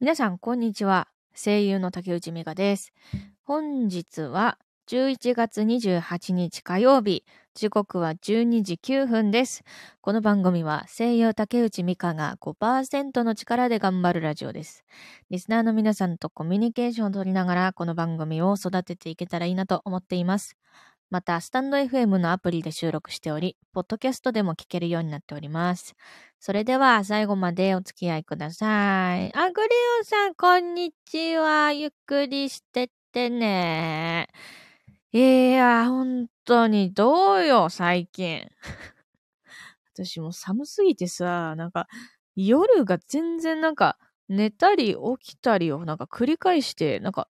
皆さん、こんにちは。声優の竹内美香です。本日は11月28日火曜日、時刻は12時9分です。この番組は声優竹内美香が5%の力で頑張るラジオです。リスナーの皆さんとコミュニケーションを取りながら、この番組を育てていけたらいいなと思っています。また、スタンド FM のアプリで収録しており、ポッドキャストでも聞けるようになっております。それでは、最後までお付き合いください。あ、グリオンさん、こんにちは。ゆっくりしてってね。いや、本当にどうよ、最近。私もう寒すぎてさ、なんか、夜が全然なんか、寝たり起きたりをなんか繰り返して、なんか、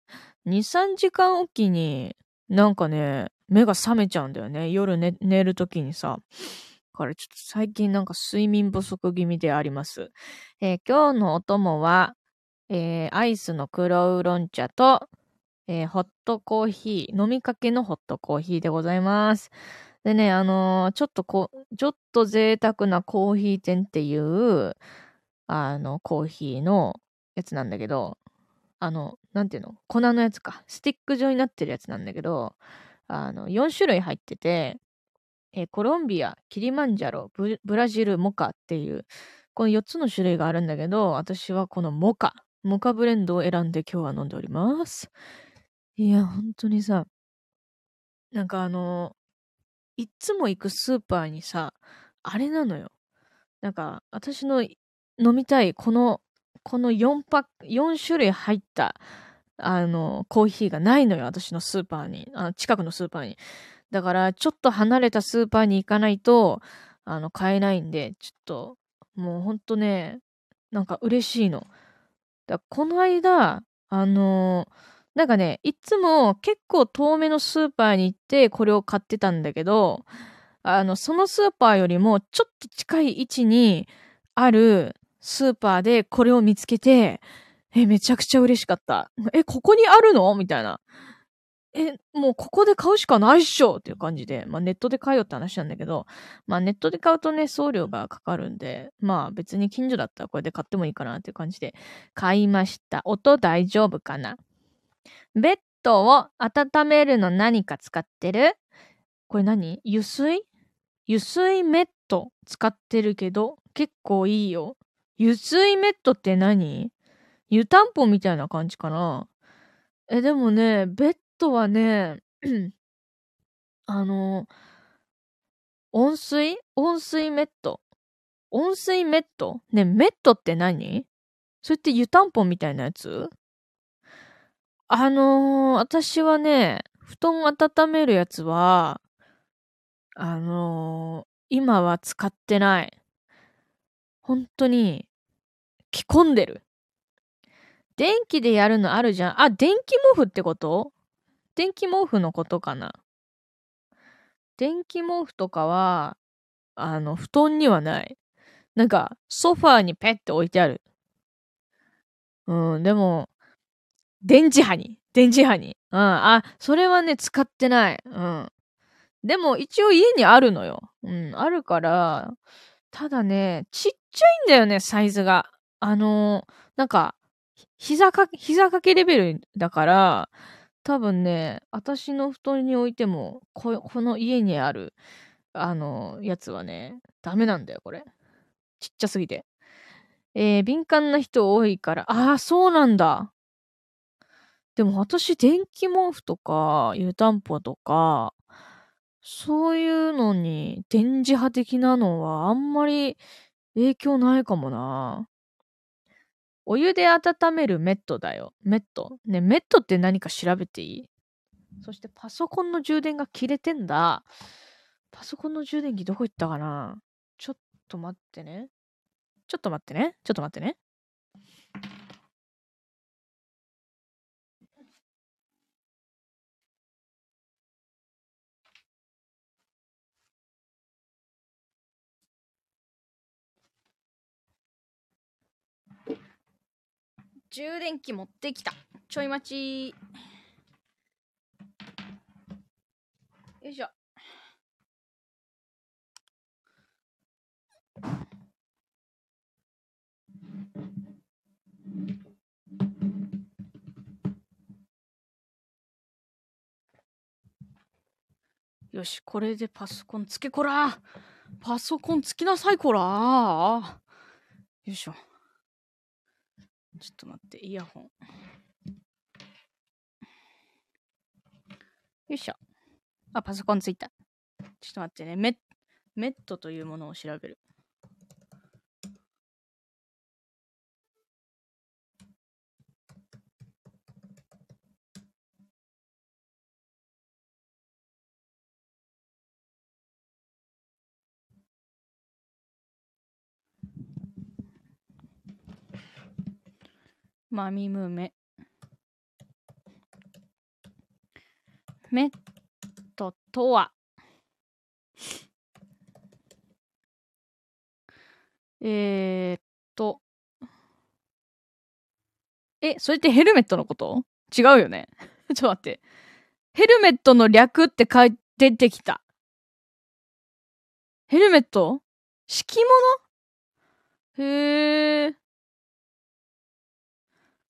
2、3時間おきに、なんかね、目が覚めちゃうんだよね。夜寝寝るときにさ。だからちょっと最近なんか睡眠不足気味であります。えー今日のお供は、えーアイスの黒ウーロン茶と、えーホットコーヒー、飲みかけのホットコーヒーでございます。でね、あのーちょっとこう、ちょっと贅沢なコーヒー店っていう、あの、コーヒーのやつなんだけど、あの、なんていうの？粉のやつか。スティック状になってるやつなんだけど、あの、4種類入ってて、えーコロンビア、キリマンジャロ、ブブラジル、モカっていう、この4つの種類があるんだけど、私はこのモカ、モカブレンドを選んで今日は飲んでおります。いや、本当にさ、なんかあの、いつも行くスーパーにさ、あれなのよ。なんか、私の飲みたい、この、この4パック、4種類入った、あの、コーヒーがないのよ。私のスーパーに。あの近くのスーパーに。だから、ちょっと離れたスーパーに行かないと、あの、買えないんで、ちょっと、もうほんとね、なんか嬉しいの。だこの間、あのなんかね、いつも結構遠めのスーパーに行ってこれを買ってたんだけど、あの、そのスーパーよりもちょっと近い位置にあるスーパーでこれを見つけて、え、めちゃくちゃ嬉しかった。え、ここにあるの？みたいな。え、もうここで買うしかないっしょっていう感じで、まあネットで買えよって話なんだけど、まあネットで買うとね、送料がかかるんで、まあ別に近所だったらこれで買ってもいいかなっていう感じで買いました。音大丈夫かな？ベッドを温めるの何か使ってる？これ何？油水？油水メット使ってるけど、結構いいよ。油水メットって何？湯たんぽみたいな感じかなえ、でもね、ベッドはね、あの、温水？温水メット。温水メット？ね、メットって何？それって湯たんぽみたいなやつ？あのー私はね、布団温めるやつは、あのー今は使ってない。本当に、着込んでる。電気でやるのあるじゃん。あ、電気毛布ってこと？電気毛布のことかな？電気毛布とかは、あの、布団にはない。なんか、ソファーにペッて置いてある。うん、でも、電磁波に。電磁波に。うん、あ、それはね、使ってない。うん。でも、一応家にあるのよ。うん、あるから、ただね、ちっちゃいんだよね、サイズが。あのなんか、膝か、膝掛けレベルだから、多分ね、私の布団に置いても、ここの家にある、あのやつはね、ダメなんだよ、これ。ちっちゃすぎて。えー敏感な人多いから、ああ、そうなんだ。でも私、電気毛布とか、湯たんぽとか、そういうのに、電磁波的なのはあんまり影響ないかもな。お湯で温めるメットだよ。メット？ね、メットって何か調べていい？そしてパソコンの充電が切れてんだ。パソコンの充電器どこ行ったかな？ちょっと待ってね。ちょっと待ってね。ちょっと待ってね。充電器持ってきた。ちょい待ち。よいしょ。よし、これでパソコンつけこらパソコンつきなさいこらよいしょ。ちょっと待って、イヤホン。よいしょ。あ、パソコンついた。ちょっと待ってね。メメットというものを調べる。マミムメ。メットとは、えー、っと、え、それってヘルメットのこと？違うよね ちょっと待って。ヘルメットの略って書いて出てきた。ヘルメット？敷物？へえ。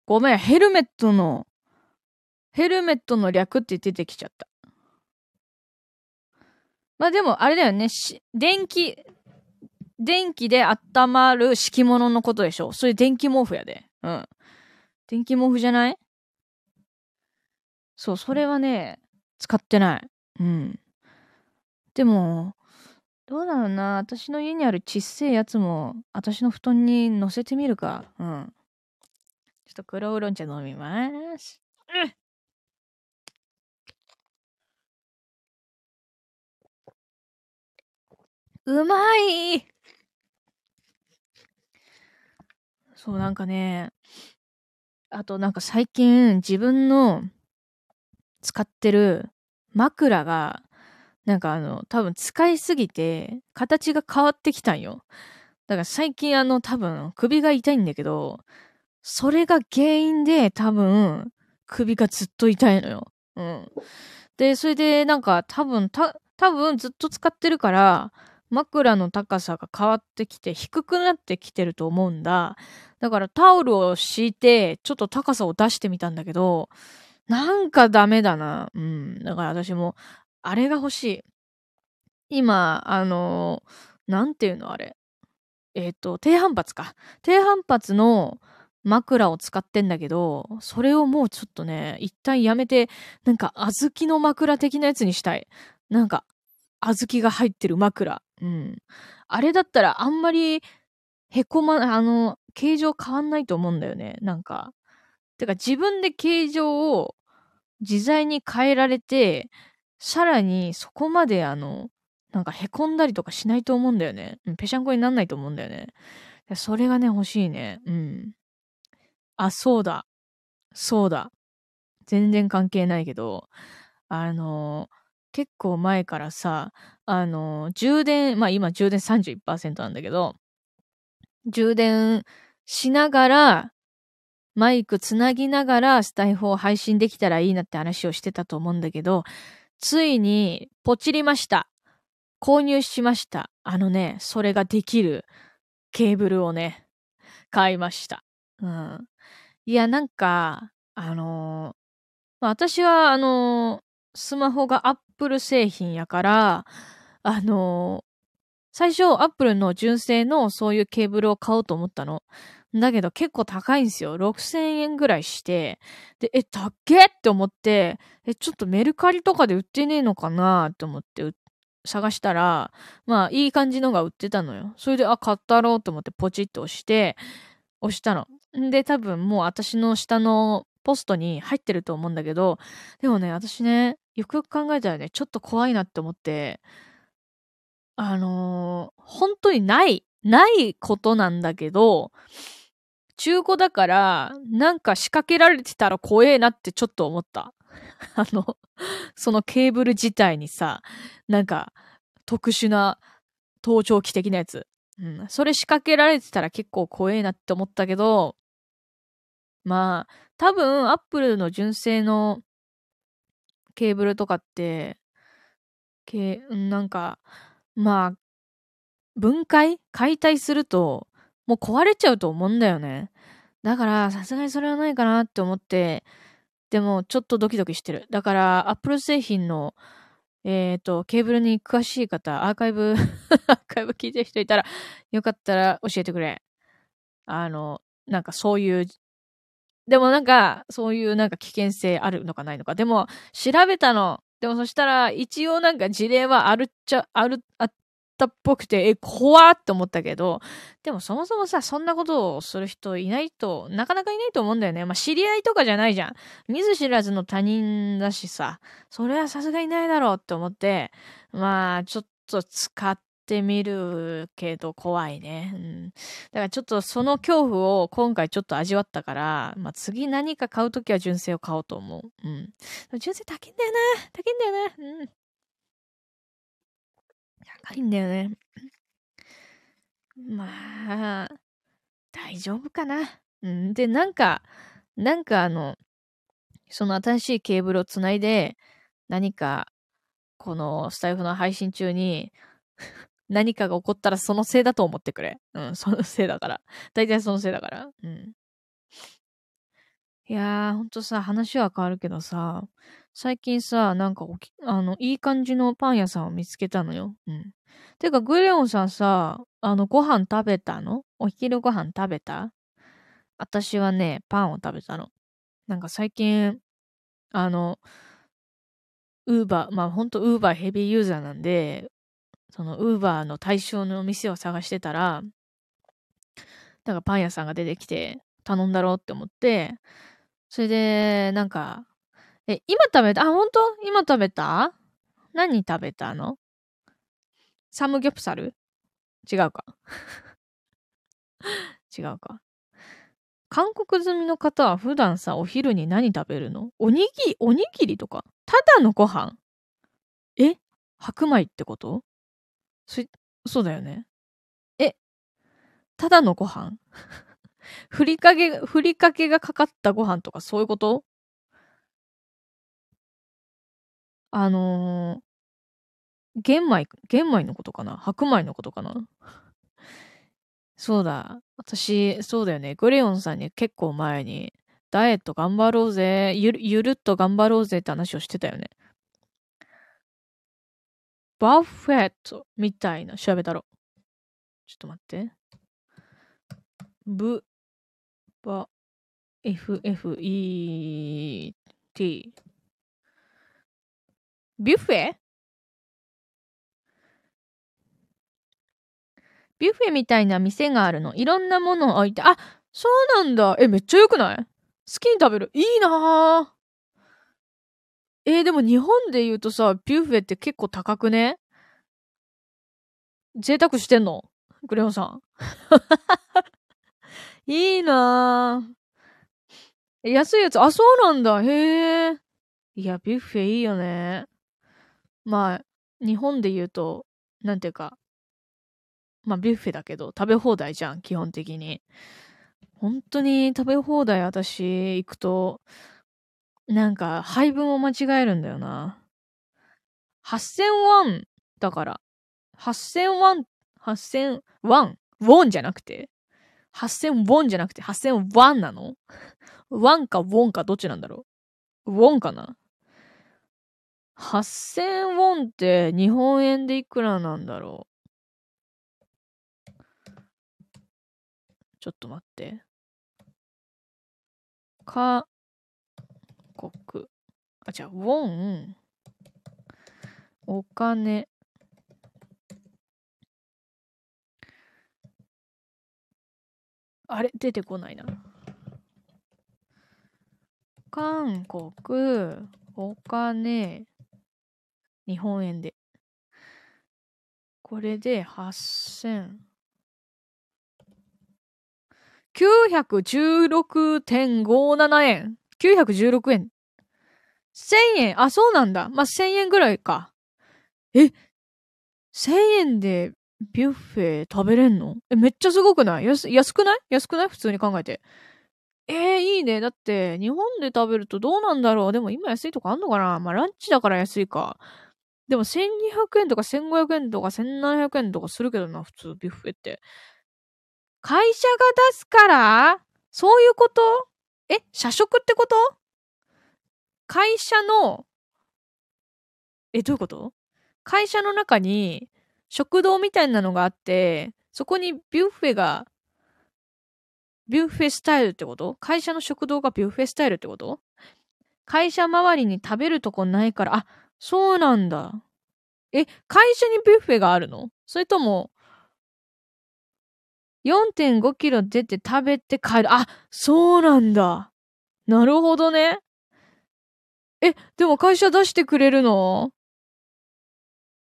ごめん、ヘルメットの、ヘルメットの略って出てきちゃった。まあでも、あれだよね。電気、電気で温まる敷物のことでしょ？それ電気毛布やで。うん。電気毛布じゃない？そう、それはね、使ってない。うん。でも、どうだろうな。私の家にあるちっせえやつも、私の布団に乗せてみるか。うん。ちょっと黒ウーロン茶飲みます。うん、うまいそう、なんかね、あとなんか最近自分の使ってる枕が、なんかあの、多分使いすぎて形が変わってきたんよ。だから最近あの多分首が痛いんだけど、それが原因で多分、首がずっと痛いのよ。うん。で、それでなんか多分、た、多分ずっと使ってるから、枕の高さが変わってきて低くなってきてると思うんだ。だからタオルを敷いて、ちょっと高さを出してみたんだけど、なんかダメだな。うん。だから私も、あれが欲しい。今、あの、なんていうのあれ。えっ、ー、と、低反発か。低反発の、枕を使ってんだけど、それをもうちょっとね、一旦やめて、なんか小豆の枕的なやつにしたい。なんか、小豆が入ってる枕。うん。あれだったらあんまり、へこま、あの、形状変わんないと思うんだよね。なんか。てか自分で形状を自在に変えられて、さらにそこまであの、なんかへこんだりとかしないと思うんだよね。うん、ぺしゃんこになんないと思うんだよね。それがね、欲しいね。うん。あ、そうだ。そうだ。全然関係ないけど、あの、結構前からさ、あの、充電、まあ今充電31%なんだけど、充電しながら、マイクつなぎながらスタイフを配信できたらいいなって話をしてたと思うんだけど、ついにポチりました。購入しました。あのね、それができるケーブルをね、買いました。うん。いや、なんか、あのー、私は、あのー、スマホがアップル製品やから、あのー、最初、アップルの純正のそういうケーブルを買おうと思ったの。だけど結構高いんですよ。6000円ぐらいして。で、え、たっけって思って、え、ちょっとメルカリとかで売ってねえのかなって思って探したら、まあ、いい感じのが売ってたのよ。それで、あ、買ったろうと思ってポチッと押して、押したの。で、多分もう私の下のポストに入ってると思うんだけど、でもね、私ね、よくよく考えたらね、ちょっと怖いなって思って、あのー、本当にない、ないことなんだけど、中古だから、なんか仕掛けられてたら怖えなってちょっと思った。あの、そのケーブル自体にさ、なんか特殊な盗聴器的なやつ。うん。それ仕掛けられてたら結構怖えなって思ったけど、まあ、多分、アップルの純正のケーブルとかって、けなんか、まあ、分解？解体すると、もう壊れちゃうと思うんだよね。だから、さすがにそれはないかなって思って、でも、ちょっとドキドキしてる。だから、アップル製品のえっ、ー、と、ケーブルに詳しい方、アーカイブ アーカイブ聞いてる人いたら、よかったら教えてくれ。あの、なんかそういう、でもなんか、そういうなんか危険性あるのかないのか。でも、調べたの。でもそしたら、一応なんか事例はあるっちゃ、ある、あったっぽくて、え、怖って思ったけど、でもそもそもさ、そんなことをする人いないと、なかなかいないと思うんだよね。まあ、知り合いとかじゃないじゃん。見ず知らずの他人だしさ、それはさすがにないだろうって思って、まあ、ちょっと使っててみるけど怖いね。うん。だからちょっとその恐怖を今回ちょっと味わったから、まあ次何か買うときは純正を買おうと思う。うん。純正高いんだよな。高いんだよな。うん。高いんだよね。まあ、大丈夫かな。うん。で、なんか、なんかあの、その新しいケーブルをつないで、何か、このスタイフの配信中に何かが起こったらそのせいだと思ってくれ。うん、そのせいだから。大体そのせいだから。うん。いやー、ほんとさ、話は変わるけどさ、最近さ、なんかあの、いい感じのパン屋さんを見つけたのよ。うん。てか、グレオンさんさ、あの、ご飯食べたの？お昼ご飯食べた？私はね、パンを食べたの。なんか最近、あの、ウーバー、まあほんとウーバーヘビーユーザーなんで、そのウーバーの対象の店を探してたら、なんかパン屋さんが出てきて、頼んだろうって思って、それで、なんか、え、今食べた？あ、ほんと今食べた？何食べたの？サムギョプサル？違うか。違うか。韓国済みの方は普段さ、お昼に何食べるの？おにぎり、おにぎりとか？ただのご飯？え？白米ってこと？そ、そうだよね。え、ただのご飯？ふりかけ、ふりかけがかかったご飯とかそういうこと？あのー、玄米、玄米のことかな？白米のことかな？そうだ。私、そうだよね。グレオンさんに結構前に、ダイエット頑張ろうぜ、ゆ、ゆるっと頑張ろうぜって話をしてたよね。バフェットみたいな調べたろ。ちょっと待って。ブ、バ、F-F-E-T。ビュッフェ？ビュッフェみたいな店があるの。いろんなものを置いて。あ、そうなんだ。え、めっちゃ良くない？好きに食べる。いいなぁ。えー、でも日本で言うとさ、ビュッフェって結構高くね？贅沢してんの？クレヨンさん。いいなぁ。安いやつ、あ、そうなんだ。へえ。いや、ビュッフェいいよね。まあ、日本で言うと、なんていうか、まあ、ビュッフェだけど、食べ放題じゃん、基本的に。本当に食べ放題私行くと、なんか配分を間違えるんだよな。8000ワンだから。8000ワン、8000ワン、ウォンじゃなくて ?8000 ウォンじゃなくて8000ワンなの？ワンかウォンかどっちなんだろう？ウォンかな ?8000 ウォンって日本円でいくらなんだろう？ちょっと待って。か、国。あ、じゃあ、ウォン、お金、あれ？出てこないな。韓国、お金、日本円で。これで8000。916.57円。916円。1000円。あ、そうなんだ。まあ、1000円ぐらいか。え ?1000 円でビュッフェ食べれんの？え、めっちゃすごくない？安、安くない？安くない？普通に考えて。えー、いいね。だって、日本で食べるとどうなんだろう？でも今安いとこあんのかな？まあ、ランチだから安いか。でも1200円とか1500円とか1700円とかするけどな、普通ビュッフェって。会社が出すから？そういうこと？え、社食ってこと？会社のえ、どういうこと？会社の中に食堂みたいなのがあって、そこにビュッフェが、ビュッフェスタイルってこと？会社の食堂がビュッフェスタイルってこと？会社周りに食べるとこないから、あ、そうなんだ。え、会社にビュッフェがあるの？それとも、4.5キロ出て食べて帰る？あ、そうなんだ。なるほどね。え、でも会社出してくれるの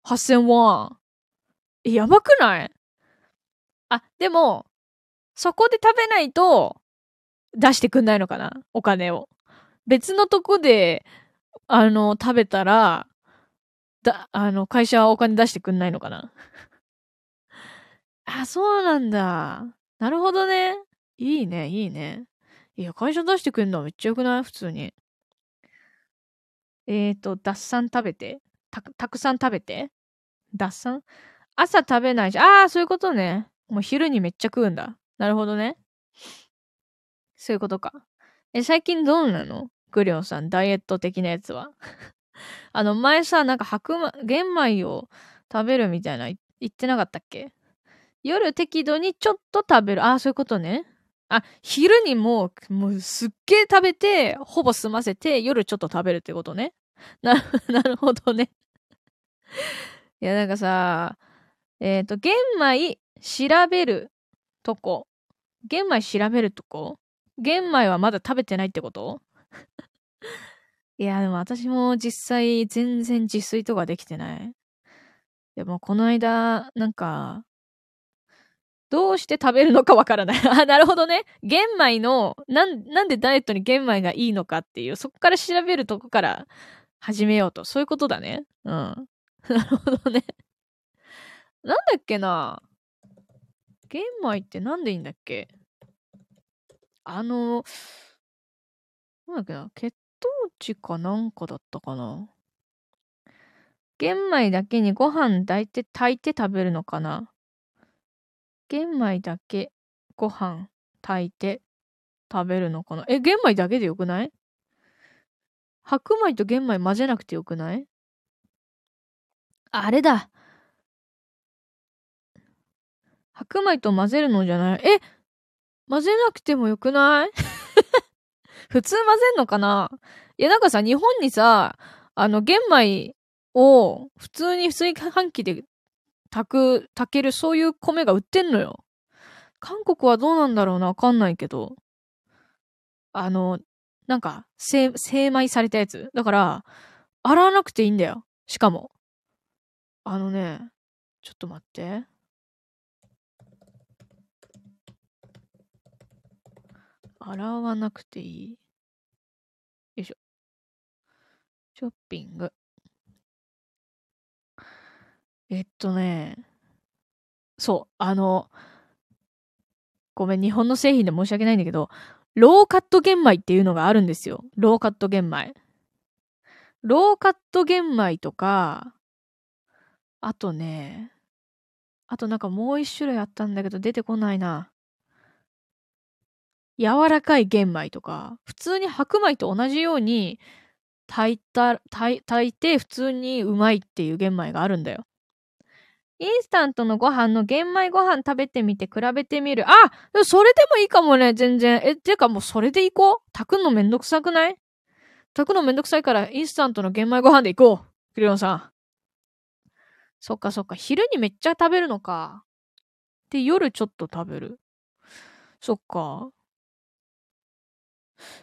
?8000 ウォン。え、やばくない？あ、でも、そこで食べないと出してくんないのかな？お金を。別のとこで、あの、食べたら、だ、あの、会社はお金出してくんないのかな？あ、そうなんだ。なるほどね。いいね、いいね。いや、会社出してくれるのはめっちゃよくない？普通に。えっ、ー、と、脱散食べてた、たくさん食べて脱散朝食べないし、ああ、そういうことね。もう昼にめっちゃ食うんだ。なるほどね。そういうことか。え、最近どうなの？グリョンさん、ダイエット的なやつは。あの、前さ、なんか白米、玄米を食べるみたいな言ってなかったっけ？夜適度にちょっと食べる。ああ、そういうことね。あ、昼にもう、もうすっげえ食べて、ほぼ済ませて、夜ちょっと食べるってことね。な、るほどね。いや、なんかさ、えっ、ー、と、玄米調べるとこ？玄米調べるとこ？玄米はまだ食べてないってこと？いや、でも私も実際全然自炊とかできてない。でもこの間、なんか、どうして食べるのかわからない。あ、なるほどね。玄米の、なん、なんでダイエットに玄米がいいのかっていう、そこから調べるとこから始めようと。そういうことだね。うん。なるほどね。なんだっけな玄米ってなんでいいんだっけあの、なんだっけな血糖値かなんかだったかな玄米だけにご飯炊いて炊いて食べるのかな玄米だけご飯炊いて食べるのかなえ、玄米だけでよくない？白米と玄米混ぜなくてよくない？あれだ。白米と混ぜるのじゃない？え？混ぜなくてもよくない？普通混ぜんのかな？いや、なんかさ、日本にさ、あの、玄米を普通に炊飯器で炊く、炊けるそういう米が売ってんのよ。韓国はどうなんだろうなわかんないけど。あの、なんか、精、精米されたやつ？だから、洗わなくていいんだよ。しかも。あのね、ちょっと待って。洗わなくていい。よいしょ。ショッピング。えっとね、そう、あの、ごめん、日本の製品で申し訳ないんだけど、ローカット玄米っていうのがあるんですよ。ローカット玄米。ローカット玄米とか、あとね、あとなんかもう一種類あったんだけど出てこないな。柔らかい玄米とか、普通に白米と同じように炊いた、炊いて普通にうまいっていう玄米があるんだよ。インスタントのご飯の玄米ご飯食べてみて比べてみる。あそれでもいいかもね、全然。え、てかもうそれでいこう？炊くのめんどくさくない？炊くのめんどくさいからインスタントの玄米ご飯でいこう。クリオンさん。そっかそっか。昼にめっちゃ食べるのか。で、夜ちょっと食べる。そっか。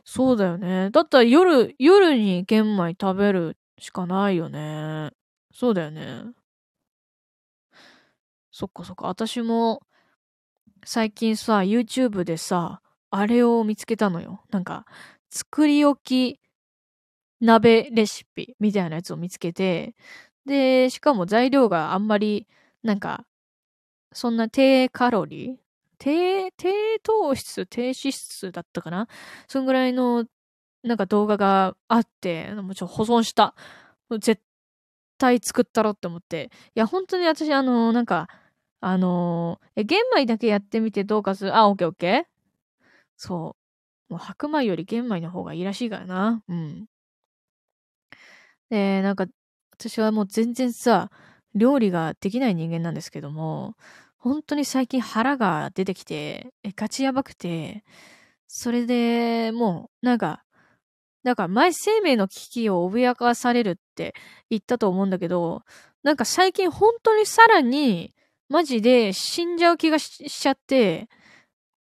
そうだよね。だったら夜、夜に玄米食べるしかないよね。そうだよね。そっかそっか。私も、最近さ、YouTube でさ、あれを見つけたのよ。なんか、作り置き鍋レシピみたいなやつを見つけて、で、しかも材料があんまり、なんか、そんな低カロリー？低、低糖質、低脂質だったかな？そんぐらいの、なんか動画があって、もちろん保存した。絶対作ったろって思って。いや、本当に私、あの、なんか、あのー、え、玄米だけやってみてどうかする？あ、オッケーオッケー。そう。もう白米より玄米の方がいいらしいからな。うん。で、なんか、私はもう全然さ、料理ができない人間なんですけども、本当に最近腹が出てきて、え、ガチやばくて、それでもう、なんか、だか前生命の危機を脅かされるって言ったと思うんだけど、なんか最近本当にさらに、マジで死んじゃう気がしちゃって、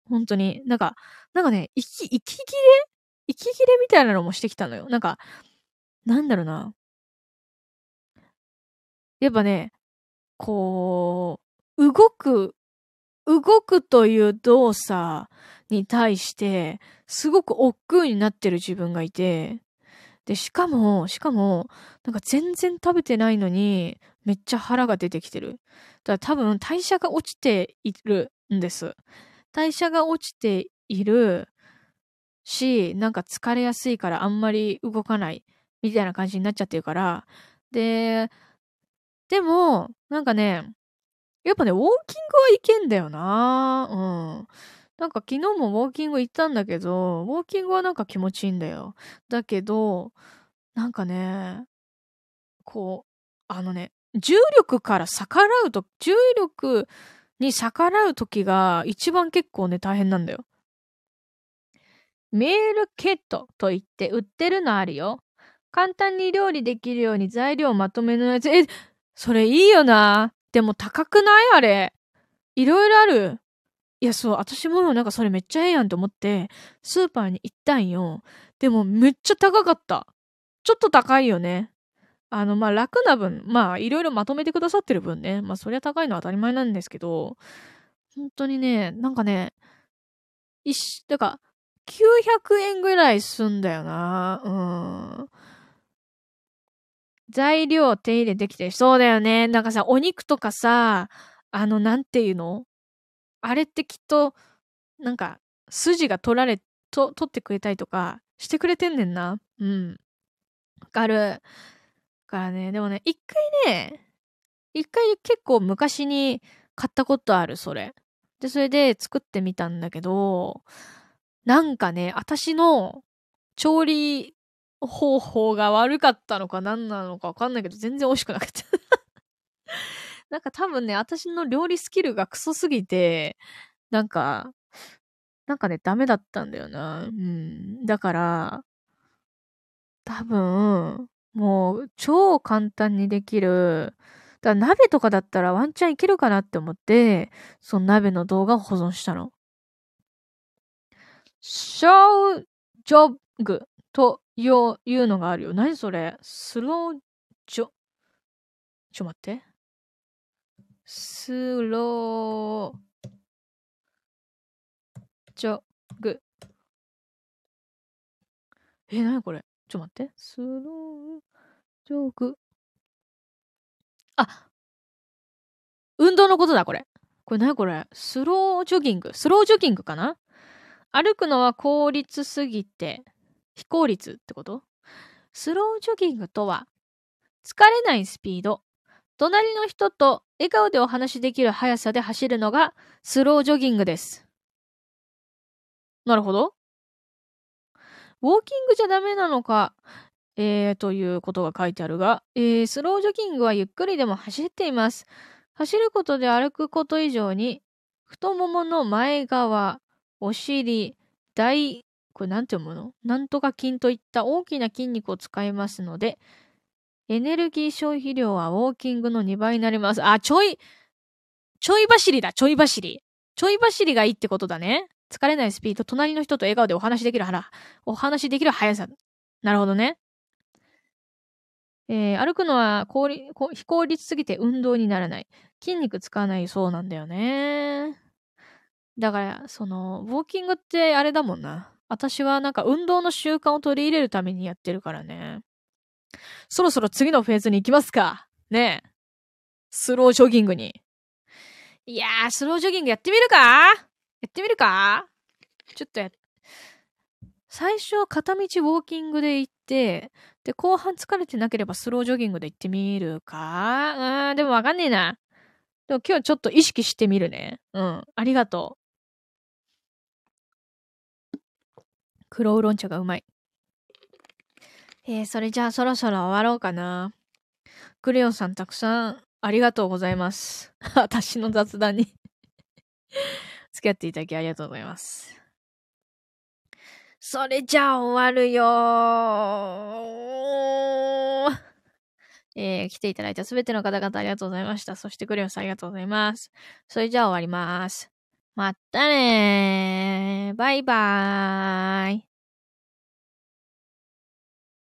本当に、なんか、なんかね、息、息切れ？息切れみたいなのもしてきたのよ。なんか、なんだろうな。やっぱね、こう、動く、動くという動作に対して、すごく億劫になってる自分がいて、で、しかも、しかも、なんか全然食べてないのに、めっちゃ腹が出てきてる。だから多分代謝が落ちているんです。代謝が落ちているし、なんか疲れやすいからあんまり動かないみたいな感じになっちゃってるから、で、でも、なんかね、やっぱね、ウォーキングはいけんだよなうん。なんか昨日もウォーキング行ったんだけど、ウォーキングはなんか気持ちいいんだよ。だけど、なんかね、こう、あのね、重力から逆らうと、重力に逆らう時が一番結構ね、大変なんだよ。メールケットと言って売ってるのあるよ。簡単に料理できるように材料まとめのやつ。え、それいいよな。でも高くない？あれ。いろいろある。いや、そう、私もなんかそれめっちゃええやんと思って、スーパーに行ったんよ。でもめっちゃ高かった。ちょっと高いよね。あの、まあ、楽な分、まあ、いろいろまとめてくださってる分ね、まあ、そりゃ高いのは当たり前なんですけど、本当にね、なんかね、一し、だから、900円ぐらいすんだよな。うん。材料手入れできてそうだよね。なんかさ、お肉とかさ、あの、なんていうの？あれってきっと、なんか、筋が取られ、と、取ってくれたりとかしてくれてんねんな。うん。わかる。からね、でもね、一回ね、一回結構昔に買ったことある、それ。で、それで作ってみたんだけど、なんかね、私の調理方法が悪かったのか何なのかわかんないけど、全然美味しくなくてなんか多分ね、私の料理スキルがクソすぎて、なんか、なんかね、ダメだったんだよな。うん。だから、多分、もう超簡単にできる。だ鍋とかだったらワンチャンいけるかなって思って、その鍋の動画を保存したの。ショージョグというのがあるよ。何それ？スロージョ、ちょ待って。スロージョグ。え、なにこれ？ちょっと待って。スロージョグ。あ運動のことだ、これ。これ何これ？スロージョギング。スロージョギングかな？歩くのは効率すぎて、非効率ってこと？スロージョギングとは、疲れないスピード、隣の人と笑顔でお話しできる速さで走るのがスロージョギングです。なるほど。ウォーキングじゃダメなのか、えー、ということが書いてあるが、えー、スロージョギングはゆっくりでも走っています。走ることで歩くこと以上に、太ももの前側、お尻、大、これなんて読むの？なんとか筋といった大きな筋肉を使いますので、エネルギー消費量はウォーキングの2倍になります。あ、ちょい、ちょい走りだ、ちょい走り。ちょい走りがいいってことだね。疲れないスピード、隣の人と笑顔でお話できる腹、お話できる速さ。なるほどね。えー、歩くのは効率非効率すぎて運動にならない。筋肉使わないそうなんだよね。だから、その、ウォーキングってあれだもんな。私はなんか運動の習慣を取り入れるためにやってるからね。そろそろ次のフェーズに行きますか。ねえ。スロージョギングに。いやー、スロージョギングやってみるか？やってみるか？ちょっとや、最初片道ウォーキングで行って、で、後半疲れてなければスロージョギングで行ってみるか？うーん、でもわかんねえな。でも今日ちょっと意識してみるね。うん、ありがとう。黒ウーロン茶がうまい。えー、それじゃあそろそろ終わろうかな。クレヨンさんたくさんありがとうございます。私の雑談に 付き合っていただきありがとうございます。それじゃあ終わるよ。えー、来ていただいたすべての方々ありがとうございました。そしてクレヨンさんありがとうございます。それじゃあ終わります。まったねー。バイバーイ。